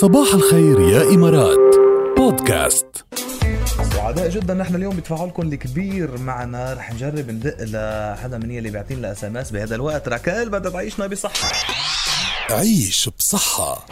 صباح الخير يا إمارات. بودكاست. سعداء جدا نحن اليوم بتفاعلكم الكبير معنا. رح نجرب ندق لحدا من يلي بيعطينا SMS بهذا الوقت. راكال بدها تعيشنا بصحة. عيش بصحة.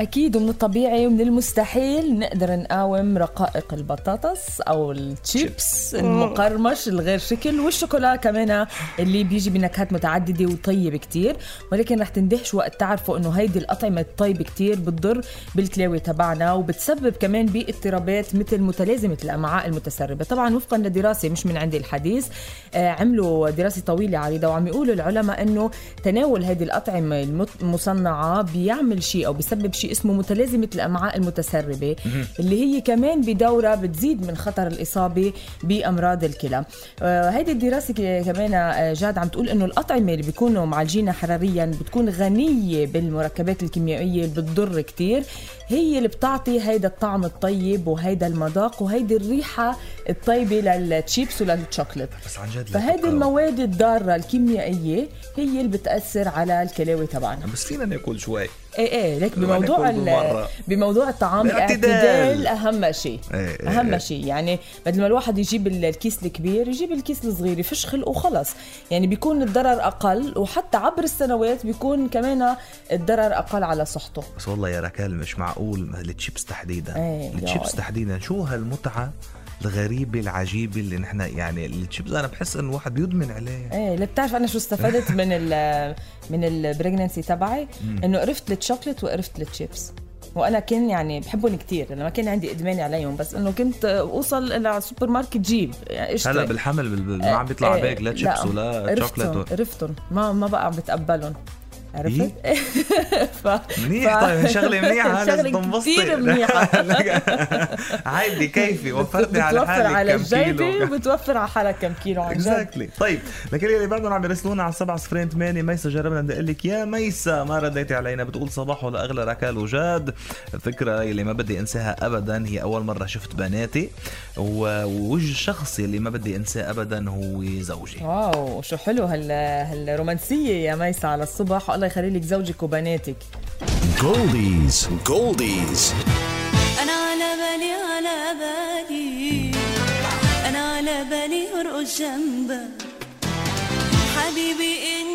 أكيد ومن الطبيعي ومن المستحيل نقدر نقاوم رقائق البطاطس أو الشيبس المقرمش الغير شكل والشوكولا كمان اللي بيجي بنكهات متعددة وطيب كتير ولكن رح تندهش وقت تعرفوا إنه هيدي الأطعمة الطيبة كتير بتضر بالكلاوي تبعنا وبتسبب كمان باضطرابات مثل متلازمة الأمعاء المتسربة. طبعا وفقا لدراسة مش من عندي الحديث آه، عملوا دراسة طويلة عريضة وعم يقولوا العلماء إنه تناول هذه الأطعمة المت- المصنعة بيعمل شيء أو بيسبب شيء اسمه متلازمة الأمعاء المتسربة اللي هي كمان بدورة بتزيد من خطر الإصابة بأمراض الكلى. آه، هيدي الدراسة ك- كمان آه، جاد عم تقول إنه الأطعمة اللي بيكونوا معالجينها حراريا بتكون غنية بالمركبات الكيميائية اللي بتضر كتير. هي اللي بتعطي هيدا الطعم الطيب وهيدا المذاق وهيدي الريحة الطيبة للتشيبس وللشوكليت بس عن جد فهيدي المواد الضارة الكيميائية هي اللي بتأثر على الكلاوي تبعنا. بس فينا ناكل شوي. إيه إيه ليك لما بموضوع. بموضوع الطعام. الاعتدال أهم شيء إيه إيه أهم إيه. شيء يعني بدل ما الواحد يجيب ال- الكيس الكبير يجيب الكيس الصغير يفش خلقه وخلص يعني بيكون الضرر أقل وحتى عبر السنوات بيكون كمان الضرر أقل على صحته بس والله يا راكال مش معقول التشيبس تحديدا إيه، التشيبس. تحديدا شو هالمتعة الغريبه العجيبه اللي نحن يعني التشيبس أنا بحس انه الواحد بيدمن عليه. إيه لا بتعرف أنا شو استفدت من ال من ال pregnancy تبعي؟ إنه قرفت الشوكليت وقرفت الشيبس وأنا كان يعني بحبهم كتير أنا ما كان عندي ادمان عليهم بس إنه كنت أوصل إلى السوبر ماركت جيب. يعني هلا بالحمل بال- بال- ما عم بيطلع إيه، باك لا تشيبس ولا شوكليت عرفتهم ما ما بقى عم بتقبلهم. عرفت؟ ف... منيح طيب شغله منيحه شغلة تنبسطي كتير منيحة عادي كيفي وفرتي على بتوفر حالك على كيلو. وبتوفر على حالك كم كيلو عن exactly طيب لكل اللي بعدهم عم يرسلونا على 7 صفرين 8 ميسا جربنا بدي أقول لك يا ميسا ما رديتي علينا بتقول صباحو لأغلى ركال وجاد. الفكرة اللي ما بدي أنساها ابدا هي أول مرة شفت بناتي ووجه الشخص اللي ما بدي أنساه ابدا هو زوجي. wow شو حلو هال هالرومانسية يا ميسة على الصبح. الله يخلي لك زوجك وبناتك. goldies goldies أنا على بالي على بالي. أنا على بالي أرقص جنبك. حبيبي إن